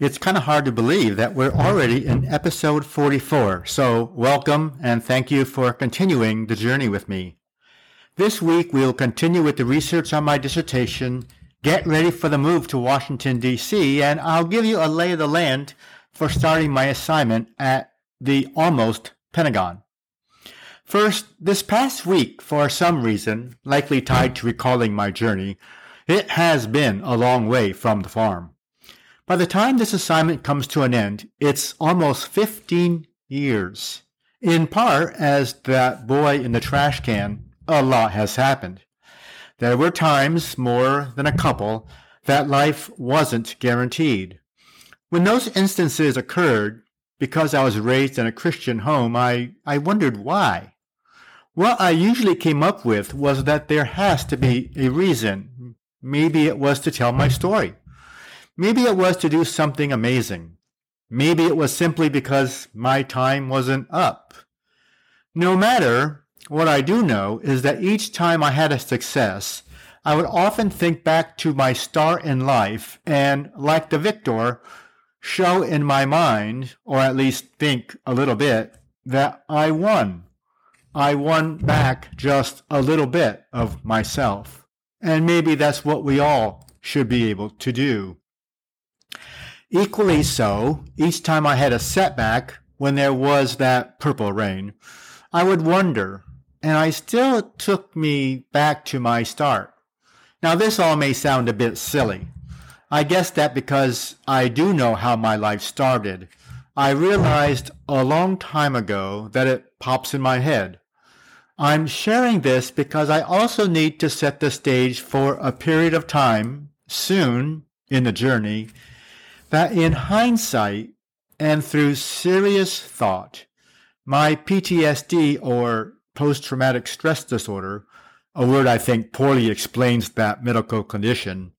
It's kind of hard to believe that we're already in episode 44. So welcome and thank you for continuing the journey with me. This week we'll continue with the research on my dissertation, get ready for the move to Washington, D.C., and I'll give you a lay of the land for starting my assignment at the almost Pentagon. First, this past week, for some reason, likely tied to recalling my journey, it has been a long way from the farm. By the time this assignment comes to an end, it's almost 15 years. In part, as that boy in the trash can, a lot has happened. There were times, more than a couple, that life wasn't guaranteed. When those instances occurred, because I was raised in a Christian home, I, I wondered why. What I usually came up with was that there has to be a reason. Maybe it was to tell my story. Maybe it was to do something amazing. Maybe it was simply because my time wasn't up. No matter, what I do know is that each time I had a success, I would often think back to my start in life and, like the victor, show in my mind, or at least think a little bit, that I won. I won back just a little bit of myself. And maybe that's what we all should be able to do. Equally so, each time I had a setback when there was that purple rain, I would wonder, and I still took me back to my start. Now this all may sound a bit silly. I guess that because I do know how my life started, I realized a long time ago that it pops in my head. I'm sharing this because I also need to set the stage for a period of time, soon in the journey, that in hindsight and through serious thought, my PTSD or post traumatic stress disorder, a word I think poorly explains that medical condition,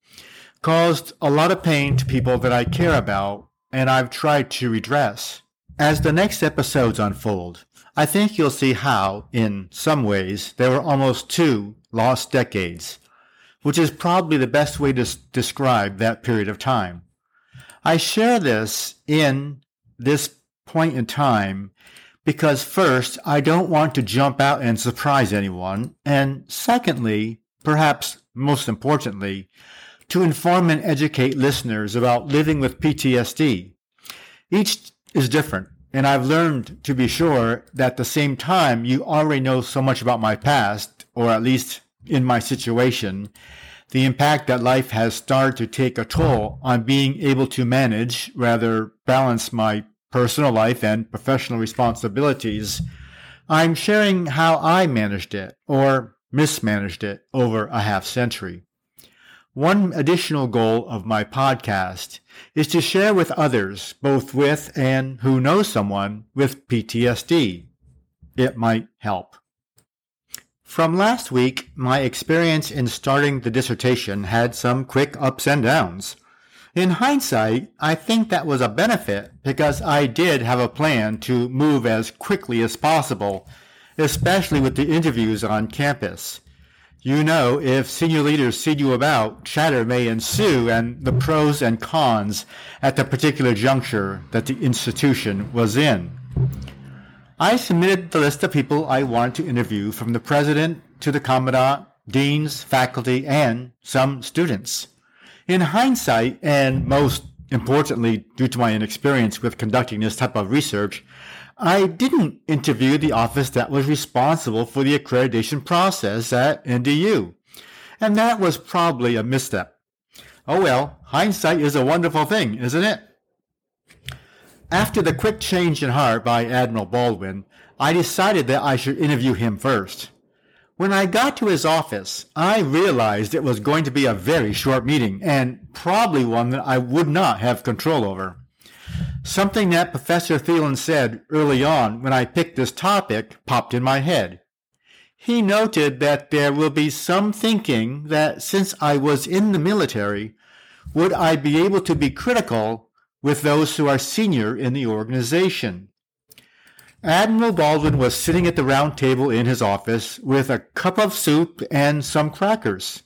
caused a lot of pain to people that I care about and I've tried to redress. As the next episodes unfold, I think you'll see how, in some ways, there were almost two lost decades, which is probably the best way to describe that period of time. I share this in this point in time because first, I don't want to jump out and surprise anyone. And secondly, perhaps most importantly, to inform and educate listeners about living with PTSD. Each is different. And I've learned to be sure that at the same time, you already know so much about my past, or at least in my situation, the impact that life has started to take a toll on being able to manage, rather balance my personal life and professional responsibilities, I'm sharing how I managed it or mismanaged it over a half century. One additional goal of my podcast is to share with others, both with and who know someone with PTSD. It might help. From last week, my experience in starting the dissertation had some quick ups and downs. In hindsight, I think that was a benefit because I did have a plan to move as quickly as possible, especially with the interviews on campus. You know, if senior leaders see you about, chatter may ensue and the pros and cons at the particular juncture that the institution was in. I submitted the list of people I wanted to interview from the president to the commandant, deans, faculty, and some students. In hindsight, and most importantly, due to my inexperience with conducting this type of research, I didn't interview the office that was responsible for the accreditation process at NDU. And that was probably a misstep. Oh well, hindsight is a wonderful thing, isn't it? After the quick change in heart by Admiral Baldwin, I decided that I should interview him first. When I got to his office, I realized it was going to be a very short meeting and probably one that I would not have control over. Something that Professor Thielen said early on when I picked this topic popped in my head. He noted that there will be some thinking that since I was in the military, would I be able to be critical with those who are senior in the organization. Admiral Baldwin was sitting at the round table in his office with a cup of soup and some crackers.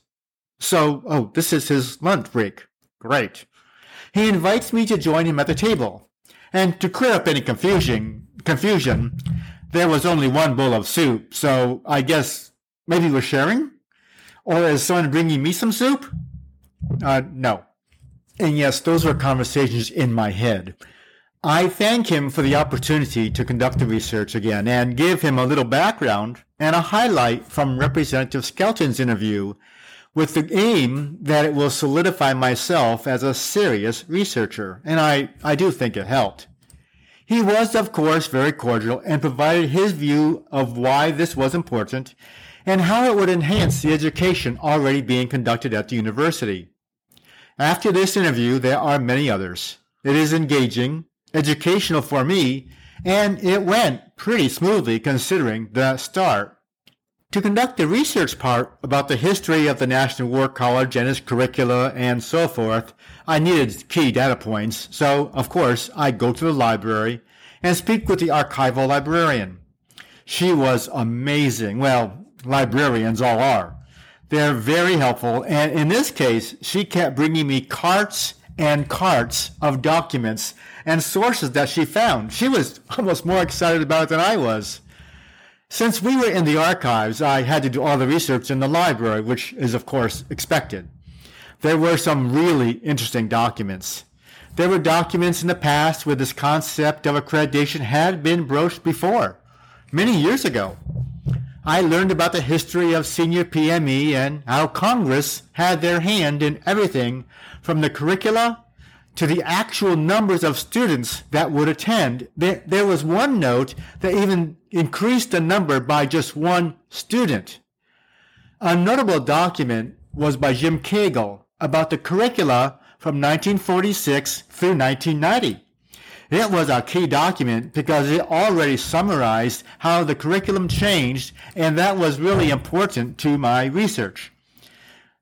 So, oh, this is his lunch break. Great. he invites me to join him at the table. And to clear up any confusion, confusion, there was only one bowl of soup, so I guess maybe we're sharing? Or is someone bringing me some soup? Uh, no. And yes, those were conversations in my head. I thank him for the opportunity to conduct the research again and give him a little background and a highlight from Representative Skelton's interview with the aim that it will solidify myself as a serious researcher. And I, I do think it helped. He was, of course, very cordial and provided his view of why this was important and how it would enhance the education already being conducted at the university. After this interview, there are many others. It is engaging, educational for me, and it went pretty smoothly considering the start. To conduct the research part about the history of the National War College and its curricula and so forth, I needed key data points, so of course I go to the library and speak with the archival librarian. She was amazing. Well, librarians all are. They're very helpful, and in this case, she kept bringing me carts and carts of documents and sources that she found. She was almost more excited about it than I was. Since we were in the archives, I had to do all the research in the library, which is, of course, expected. There were some really interesting documents. There were documents in the past where this concept of accreditation had been broached before, many years ago. I learned about the history of senior PME and how Congress had their hand in everything from the curricula to the actual numbers of students that would attend. There, there was one note that even increased the number by just one student. A notable document was by Jim Cagle about the curricula from 1946 through 1990. It was a key document because it already summarized how the curriculum changed, and that was really important to my research.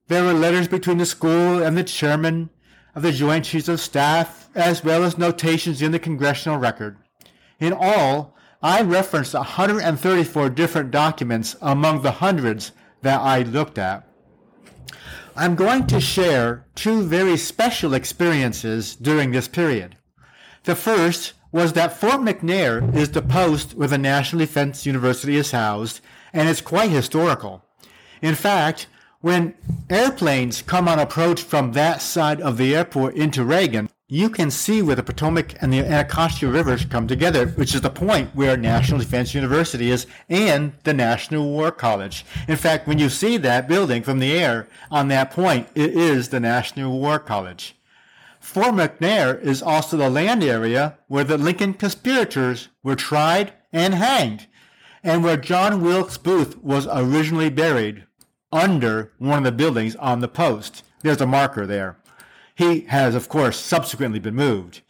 There were letters between the school and the chairman of the Joint Chiefs of Staff, as well as notations in the congressional record. In all, I referenced 134 different documents among the hundreds that I looked at. I'm going to share two very special experiences during this period. The first was that Fort McNair is the post where the National Defense University is housed, and it's quite historical. In fact, when airplanes come on approach from that side of the airport into Reagan, you can see where the Potomac and the Anacostia rivers come together, which is the point where National Defense University is and the National War College. In fact, when you see that building from the air on that point, it is the National War College. Fort McNair is also the land area where the Lincoln conspirators were tried and hanged, and where John Wilkes Booth was originally buried under one of the buildings on the post. There's a marker there. He has, of course, subsequently been moved.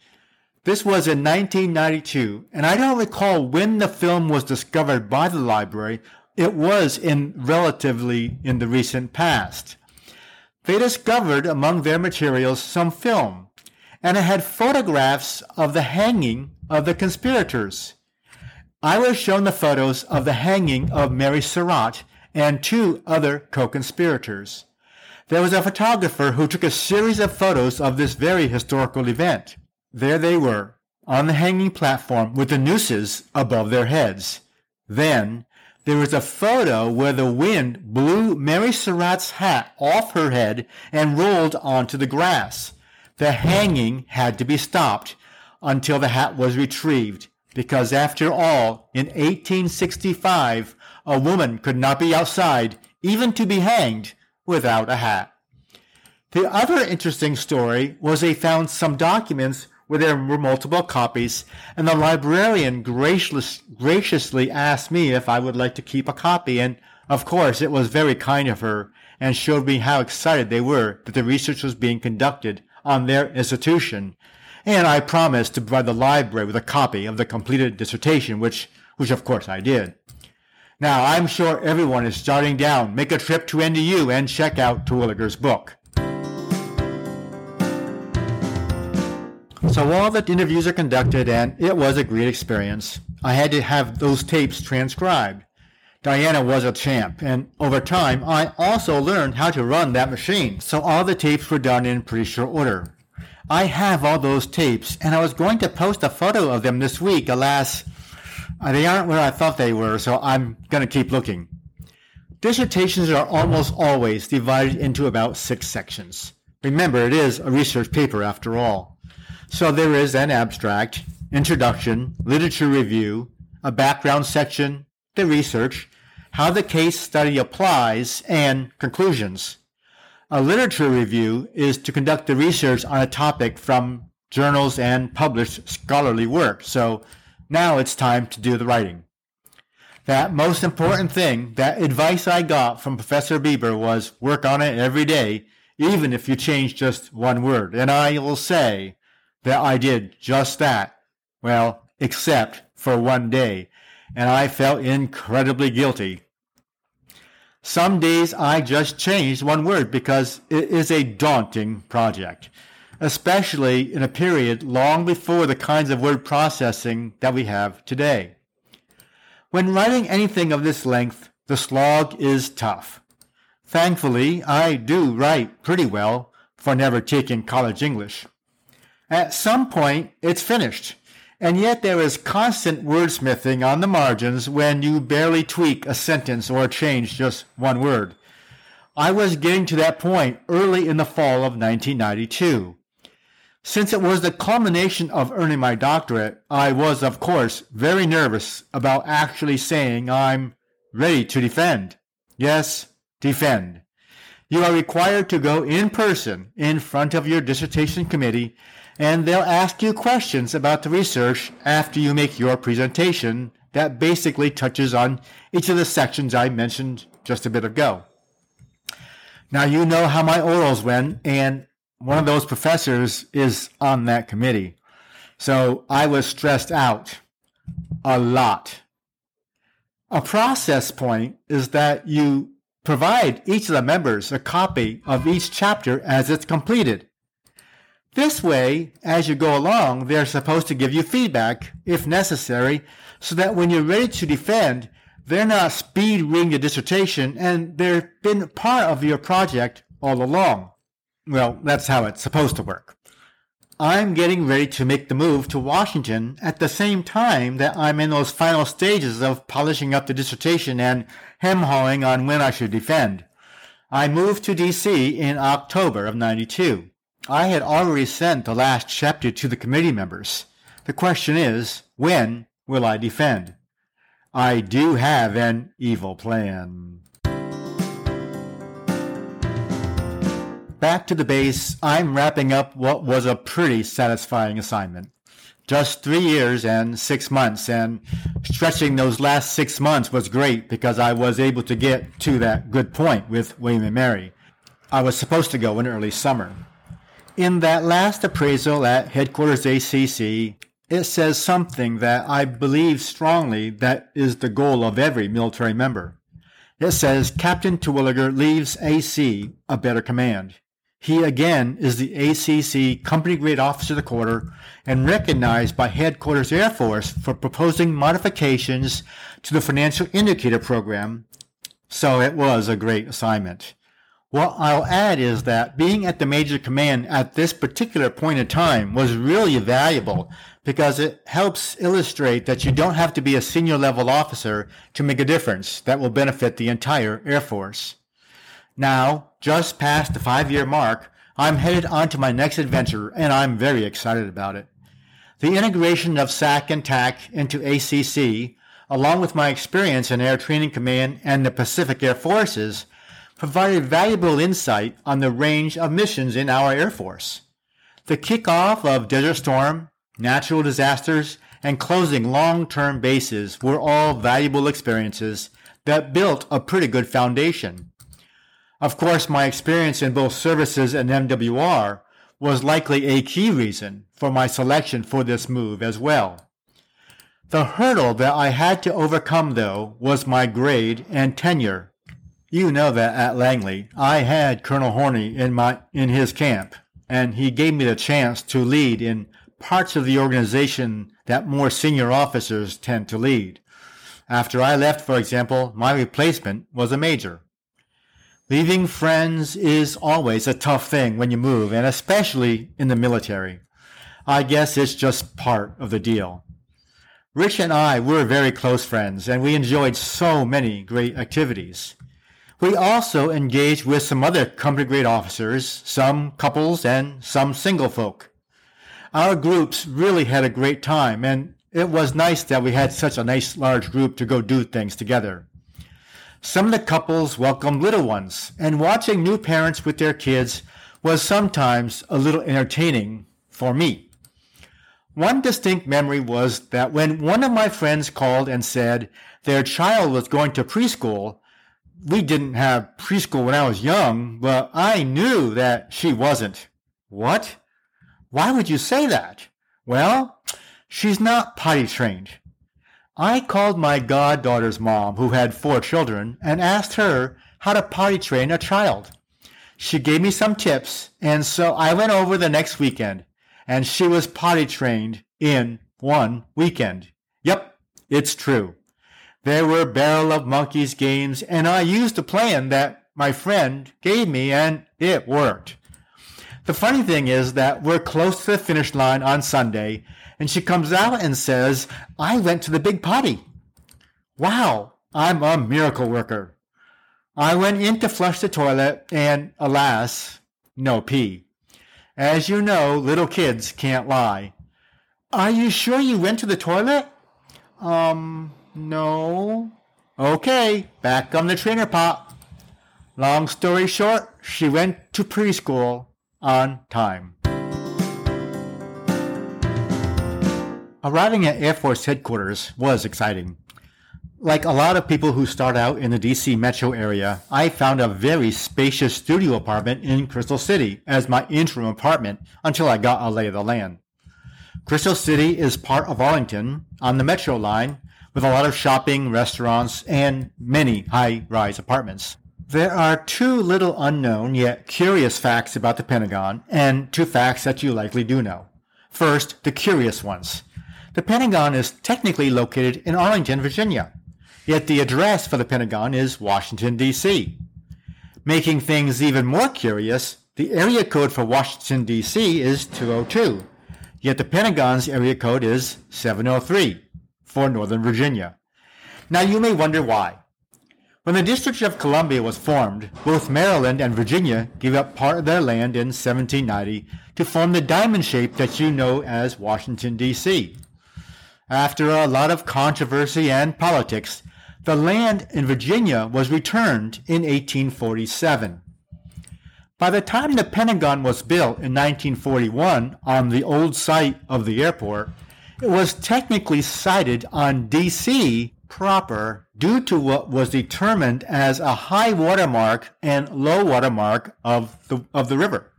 This was in 1992, and I don't recall when the film was discovered by the library. It was in relatively in the recent past. They discovered among their materials some film and it had photographs of the hanging of the conspirators. I was shown the photos of the hanging of Mary Surratt and two other co-conspirators. There was a photographer who took a series of photos of this very historical event. There they were, on the hanging platform with the nooses above their heads. Then there was a photo where the wind blew Mary Surratt's hat off her head and rolled onto the grass. The hanging had to be stopped until the hat was retrieved, because after all, in 1865, a woman could not be outside, even to be hanged, without a hat. The other interesting story was they found some documents where there were multiple copies, and the librarian gracious, graciously asked me if I would like to keep a copy, and of course it was very kind of her, and showed me how excited they were that the research was being conducted on their institution, and I promised to provide the library with a copy of the completed dissertation, which, which of course I did. Now, I'm sure everyone is starting down. Make a trip to NDU and check out Terwilliger's book. So all the interviews are conducted, and it was a great experience. I had to have those tapes transcribed. Diana was a champ, and over time, I also learned how to run that machine, so all the tapes were done in pretty short order. I have all those tapes, and I was going to post a photo of them this week. Alas, they aren't where I thought they were, so I'm going to keep looking. Dissertations are almost always divided into about six sections. Remember, it is a research paper after all. So there is an abstract, introduction, literature review, a background section, the research, how the case study applies, and conclusions. A literature review is to conduct the research on a topic from journals and published scholarly work. So now it's time to do the writing. That most important thing, that advice I got from Professor Bieber was work on it every day, even if you change just one word. And I will say that I did just that. Well, except for one day. And I felt incredibly guilty. Some days I just changed one word because it is a daunting project, especially in a period long before the kinds of word processing that we have today. When writing anything of this length, the slog is tough. Thankfully, I do write pretty well for never taking college English. At some point, it's finished, and yet there is constant wordsmithing on the margins when you barely tweak a sentence or change just one word. I was getting to that point early in the fall of 1992. Since it was the culmination of earning my doctorate, I was, of course, very nervous about actually saying I'm ready to defend. Yes, defend. You are required to go in person in front of your dissertation committee, and they'll ask you questions about the research after you make your presentation that basically touches on each of the sections I mentioned just a bit ago. Now, you know how my orals went, and one of those professors is on that committee. So I was stressed out a lot. A process point is that you provide each of the members a copy of each chapter as it's completed. This way, as you go along, they're supposed to give you feedback, if necessary, so that when you're ready to defend, they're not speed reading your dissertation and they've been part of your project all along. Well, that's how it's supposed to work. I'm getting ready to make the move to Washington at the same time that I'm in those final stages of polishing up the dissertation and hem-hawing on when I should defend. I moved to DC in October of 92. I had already sent the last chapter to the committee members. The question is, when will I defend? I do have an evil plan. Back to the base, I'm wrapping up what was a pretty satisfying assignment. Just three years and six months, and stretching those last six months was great because I was able to get to that good point with William and Mary. I was supposed to go in early summer. In that last appraisal at headquarters ACC, it says something that I believe strongly that is the goal of every military member. It says Captain Terwilliger leaves AC a better command. He again is the ACC Company Grade Officer of the Quarter and recognized by Headquarters Air Force for proposing modifications to the Financial Indicator Program, so it was a great assignment. What I'll add is that being at the Major Command at this particular point in time was really valuable because it helps illustrate that you don't have to be a senior level officer to make a difference that will benefit the entire Air Force. Now, just past the five year mark, I'm headed on to my next adventure and I'm very excited about it. The integration of SAC and TAC into ACC, along with my experience in Air Training Command and the Pacific Air Forces, provided valuable insight on the range of missions in our Air Force. The kickoff of Desert Storm, natural disasters, and closing long-term bases were all valuable experiences that built a pretty good foundation. Of course, my experience in both services and MWR was likely a key reason for my selection for this move as well. The hurdle that I had to overcome, though, was my grade and tenure. You know that at Langley, I had Colonel Horney in my in his camp, and he gave me the chance to lead in parts of the organization that more senior officers tend to lead. After I left, for example, my replacement was a major. Leaving friends is always a tough thing when you move, and especially in the military. I guess it's just part of the deal. Rich and I were very close friends, and we enjoyed so many great activities. We also engaged with some other company grade officers, some couples and some single folk. Our groups really had a great time, and it was nice that we had such a nice large group to go do things together. Some of the couples welcomed little ones, and watching new parents with their kids was sometimes a little entertaining for me. One distinct memory was that when one of my friends called and said their child was going to preschool, we didn't have preschool when I was young, but I knew that she wasn't. What? Why would you say that? Well, she's not potty trained. I called my goddaughter's mom, who had four children, and asked her how to potty train a child. She gave me some tips, and so I went over the next weekend, and she was potty trained in one weekend. Yep, it's true. There were Barrel of Monkeys games, and I used a plan that my friend gave me, and it worked. The funny thing is that we're close to the finish line on Sunday, and she comes out and says, I went to the big potty. Wow, I'm a miracle worker. I went in to flush the toilet, and alas, no pee. As you know, little kids can't lie. Are you sure you went to the toilet? Um, no. Okay, back on the trainer pot. Long story short, she went to preschool on time. Arriving at Air Force headquarters was exciting. Like a lot of people who start out in the DC metro area, I found a very spacious studio apartment in Crystal City as my interim apartment until I got a lay of the land. Crystal City is part of Arlington on the metro line with a lot of shopping, restaurants, and many high-rise apartments. There are two little unknown yet curious facts about the Pentagon and two facts that you likely do know. First, the curious ones. The Pentagon is technically located in Arlington, Virginia, yet the address for the Pentagon is Washington, D.C. Making things even more curious, the area code for Washington, D.C. is 202, yet the Pentagon's area code is 703 for Northern Virginia. Now you may wonder why. When the District of Columbia was formed, both Maryland and Virginia gave up part of their land in 1790 to form the diamond shape that you know as Washington, D.C. After a lot of controversy and politics, the land in Virginia was returned in 1847. By the time the Pentagon was built in 1941 on the old site of the airport, was technically sited on DC proper due to what was determined as a high water mark and low water mark of the, of the river.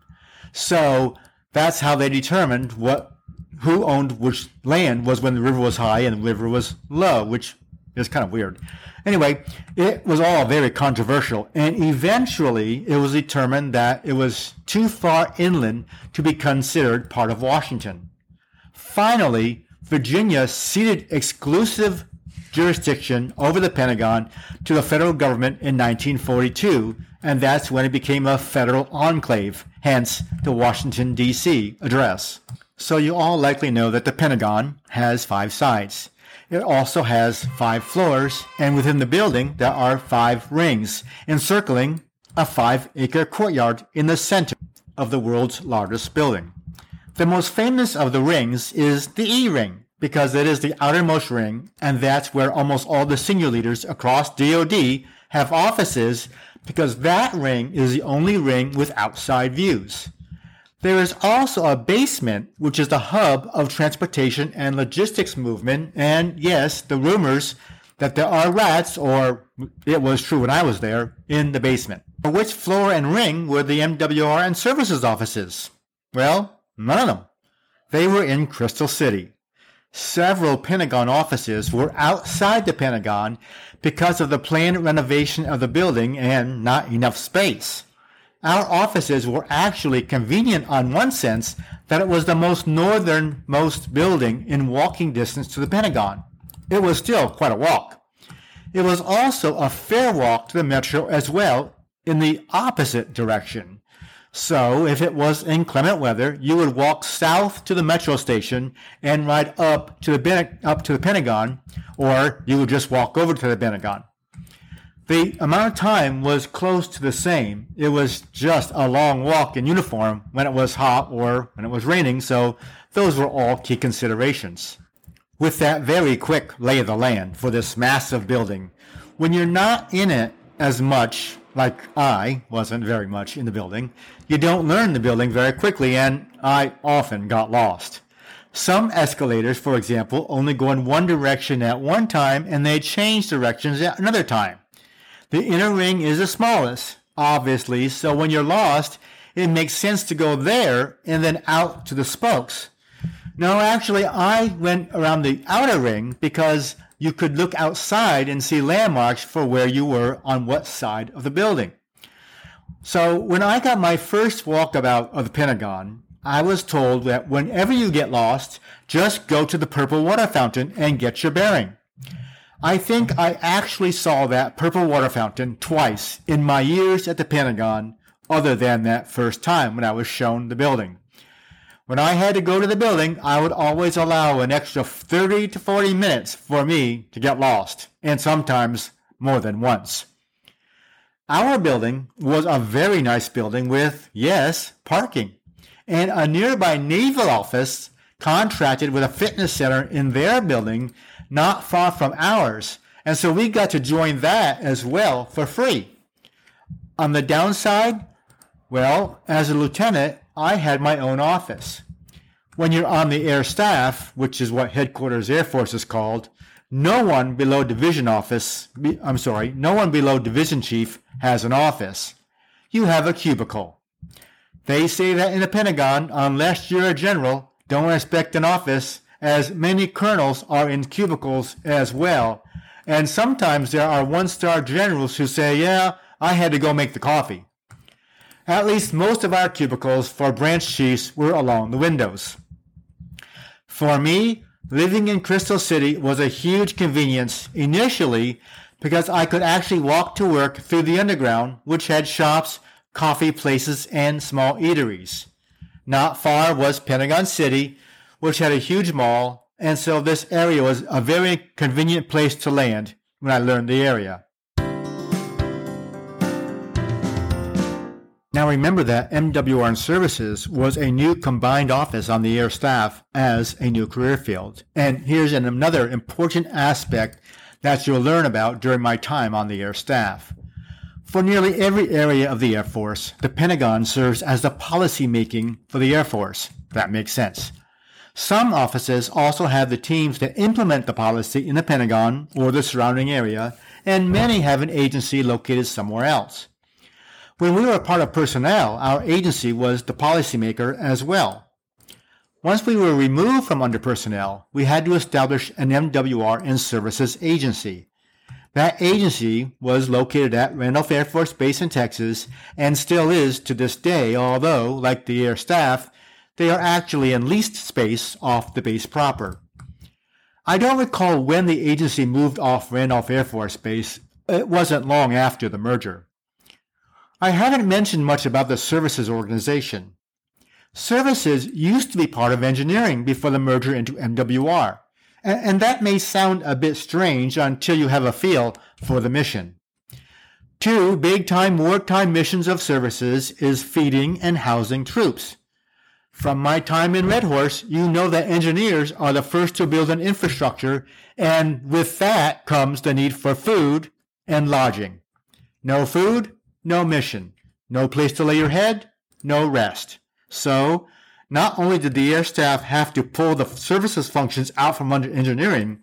So that's how they determined what who owned which land was when the river was high and the river was low, which is kind of weird. Anyway, it was all very controversial, and eventually it was determined that it was too far inland to be considered part of Washington. Finally, Virginia ceded exclusive jurisdiction over the Pentagon to the federal government in 1942, and that's when it became a federal enclave, hence the Washington, D.C. address. So you all likely know that the Pentagon has five sides. It also has five floors, and within the building there are five rings, encircling a five-acre courtyard in the center of the world's largest building. The most famous of the rings is the E ring, because it is the outermost ring, and that's where almost all the senior leaders across DoD have offices, because that ring is the only ring with outside views. There is also a basement, which is the hub of transportation and logistics movement. And yes, the rumors that there are rats, or it was true when I was there, in the basement. Which floor and ring were the MWR and services offices? Well, none of them. They were in Crystal City. Several Pentagon offices were outside the Pentagon because of the planned renovation of the building and not enough space our offices were actually convenient on one sense that it was the most northernmost building in walking distance to the Pentagon. It was still quite a walk. It was also a fair walk to the metro as well in the opposite direction. So if it was inclement weather, you would walk south to the metro station and ride up to the up to the Pentagon, or you would just walk over to the Pentagon. The amount of time was close to the same. It was just a long walk in uniform when it was hot or when it was raining, so those were all key considerations. With that very quick lay of the land for this massive building, when you're not in it as much, like I wasn't very much in the building, you don't learn the building very quickly, and I often got lost. Some escalators, for example, only go in one direction at one time and they change directions at another time. The inner ring is the smallest, obviously, so when you're lost, it makes sense to go there and then out to the spokes. No, actually, I went around the outer ring because you could look outside and see landmarks for where you were on what side of the building. So when I got my first walkabout of the Pentagon, I was told that whenever you get lost, just go to the purple water fountain and get your bearing. I think I actually saw that purple water fountain twice in my years at the Pentagon, other than that first time when I was shown the building. When I had to go to the building, I would always allow an extra 30 to 40 minutes for me to get lost, and sometimes more than once. Our building was a very nice building with, yes, parking, and a nearby naval office contracted with a fitness center in their building not far from ours. And so we got to join that as well for free. On the downside, well, as a lieutenant, I had my own office. When you're on the air staff, which is what headquarters Air Force is called, no one below division office, I'm sorry, no one below division chief has an office. You have a cubicle. They say that in the Pentagon, unless you're a general, don't expect an office, as many colonels are in cubicles as well. And sometimes there are one-star generals who say, yeah, I had to go make the coffee. At least most of our cubicles for branch chiefs were along the windows. For me, living in Crystal City was a huge convenience initially because I could actually walk to work through the underground, which had shops, coffee places, and small eateries. Not far was Pentagon City, which had a huge mall, and so this area was a very convenient place to land when I learned the area. Now remember that MWR and Services was a new combined office on the air staff as a new career field. And here's an, another important aspect that you'll learn about during my time on the air staff. For nearly every area of the Air Force, the Pentagon serves as the policy making for the Air Force. That makes sense. Some offices also have the teams that implement the policy in the Pentagon or the surrounding area, and many have an agency located somewhere else. When we were a part of personnel, our agency was the policymaker as well. Once we were removed from under personnel, we had to establish an MWR and services agency. That agency was located at Randolph Air Force Base in Texas and still is to this day, although, like the air staff, they are actually in leased space off the base proper. I don't recall when the agency moved off Randolph Air Force Base. It wasn't long after the merger. I haven't mentioned much about the services organization. Services used to be part of engineering before the merger into MWR, and that may sound a bit strange until you have a feel for the mission. Two big-time wartime missions of services is feeding and housing troops. From my time in Red Horse, you know that engineers are the first to build an infrastructure, and with that comes the need for food and lodging. No food, no mission. No place to lay your head, no rest. So, not only did the air staff have to pull the services functions out from under engineering,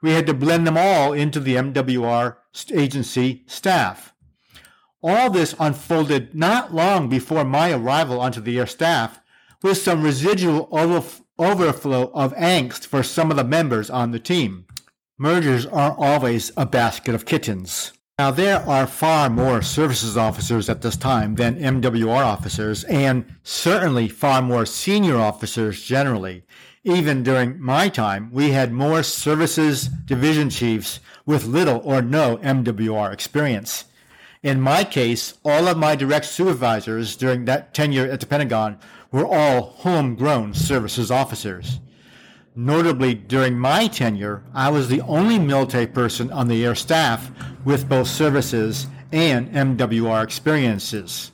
we had to blend them all into the MWR agency staff. All this unfolded not long before my arrival onto the air staff, with some residual overflow of angst for some of the members on the team. Mergers aren't always a basket of kittens. Now, there are far more services officers at this time than MWR officers, and certainly far more senior officers generally. Even during my time, we had more services division chiefs with little or no MWR experience. In my case, all of my direct supervisors during that tenure at the Pentagon were all homegrown services officers. Notably, during my tenure, I was the only military person on the air staff with both services and MWR experiences.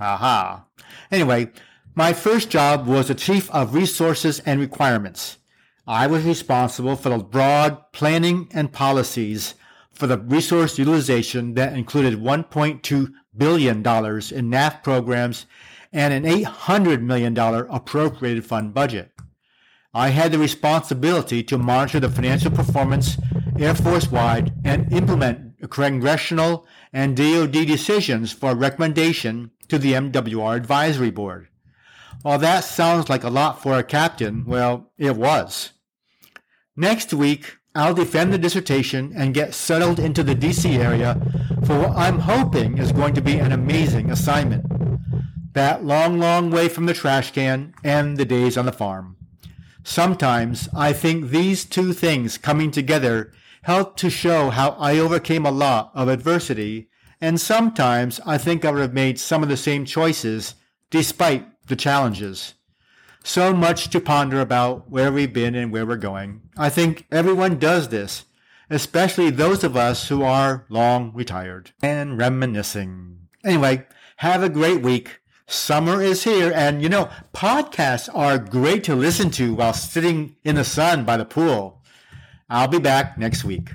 Aha. Anyway, my first job was the Chief of Resources and Requirements. I was responsible for the broad planning and policies for the resource utilization that included $1.2 billion in NAF programs and an $800 million appropriated fund budget. I had the responsibility to monitor the financial performance Air Force wide and implement congressional and DoD decisions for recommendation to the MWR Advisory Board. While that sounds like a lot for a captain, well, it was. Next week, I'll defend the dissertation and get settled into the DC area for what I'm hoping is going to be an amazing assignment. That long, long way from the trash can and the days on the farm. Sometimes I think these two things coming together help to show how I overcame a lot of adversity, and sometimes I think I would have made some of the same choices despite the challenges. So much to ponder about where we've been and where we're going. I think everyone does this, especially those of us who are long retired and reminiscing. Anyway, have a great week. Summer is here, and you know, podcasts are great to listen to while sitting in the sun by the pool. I'll be back next week.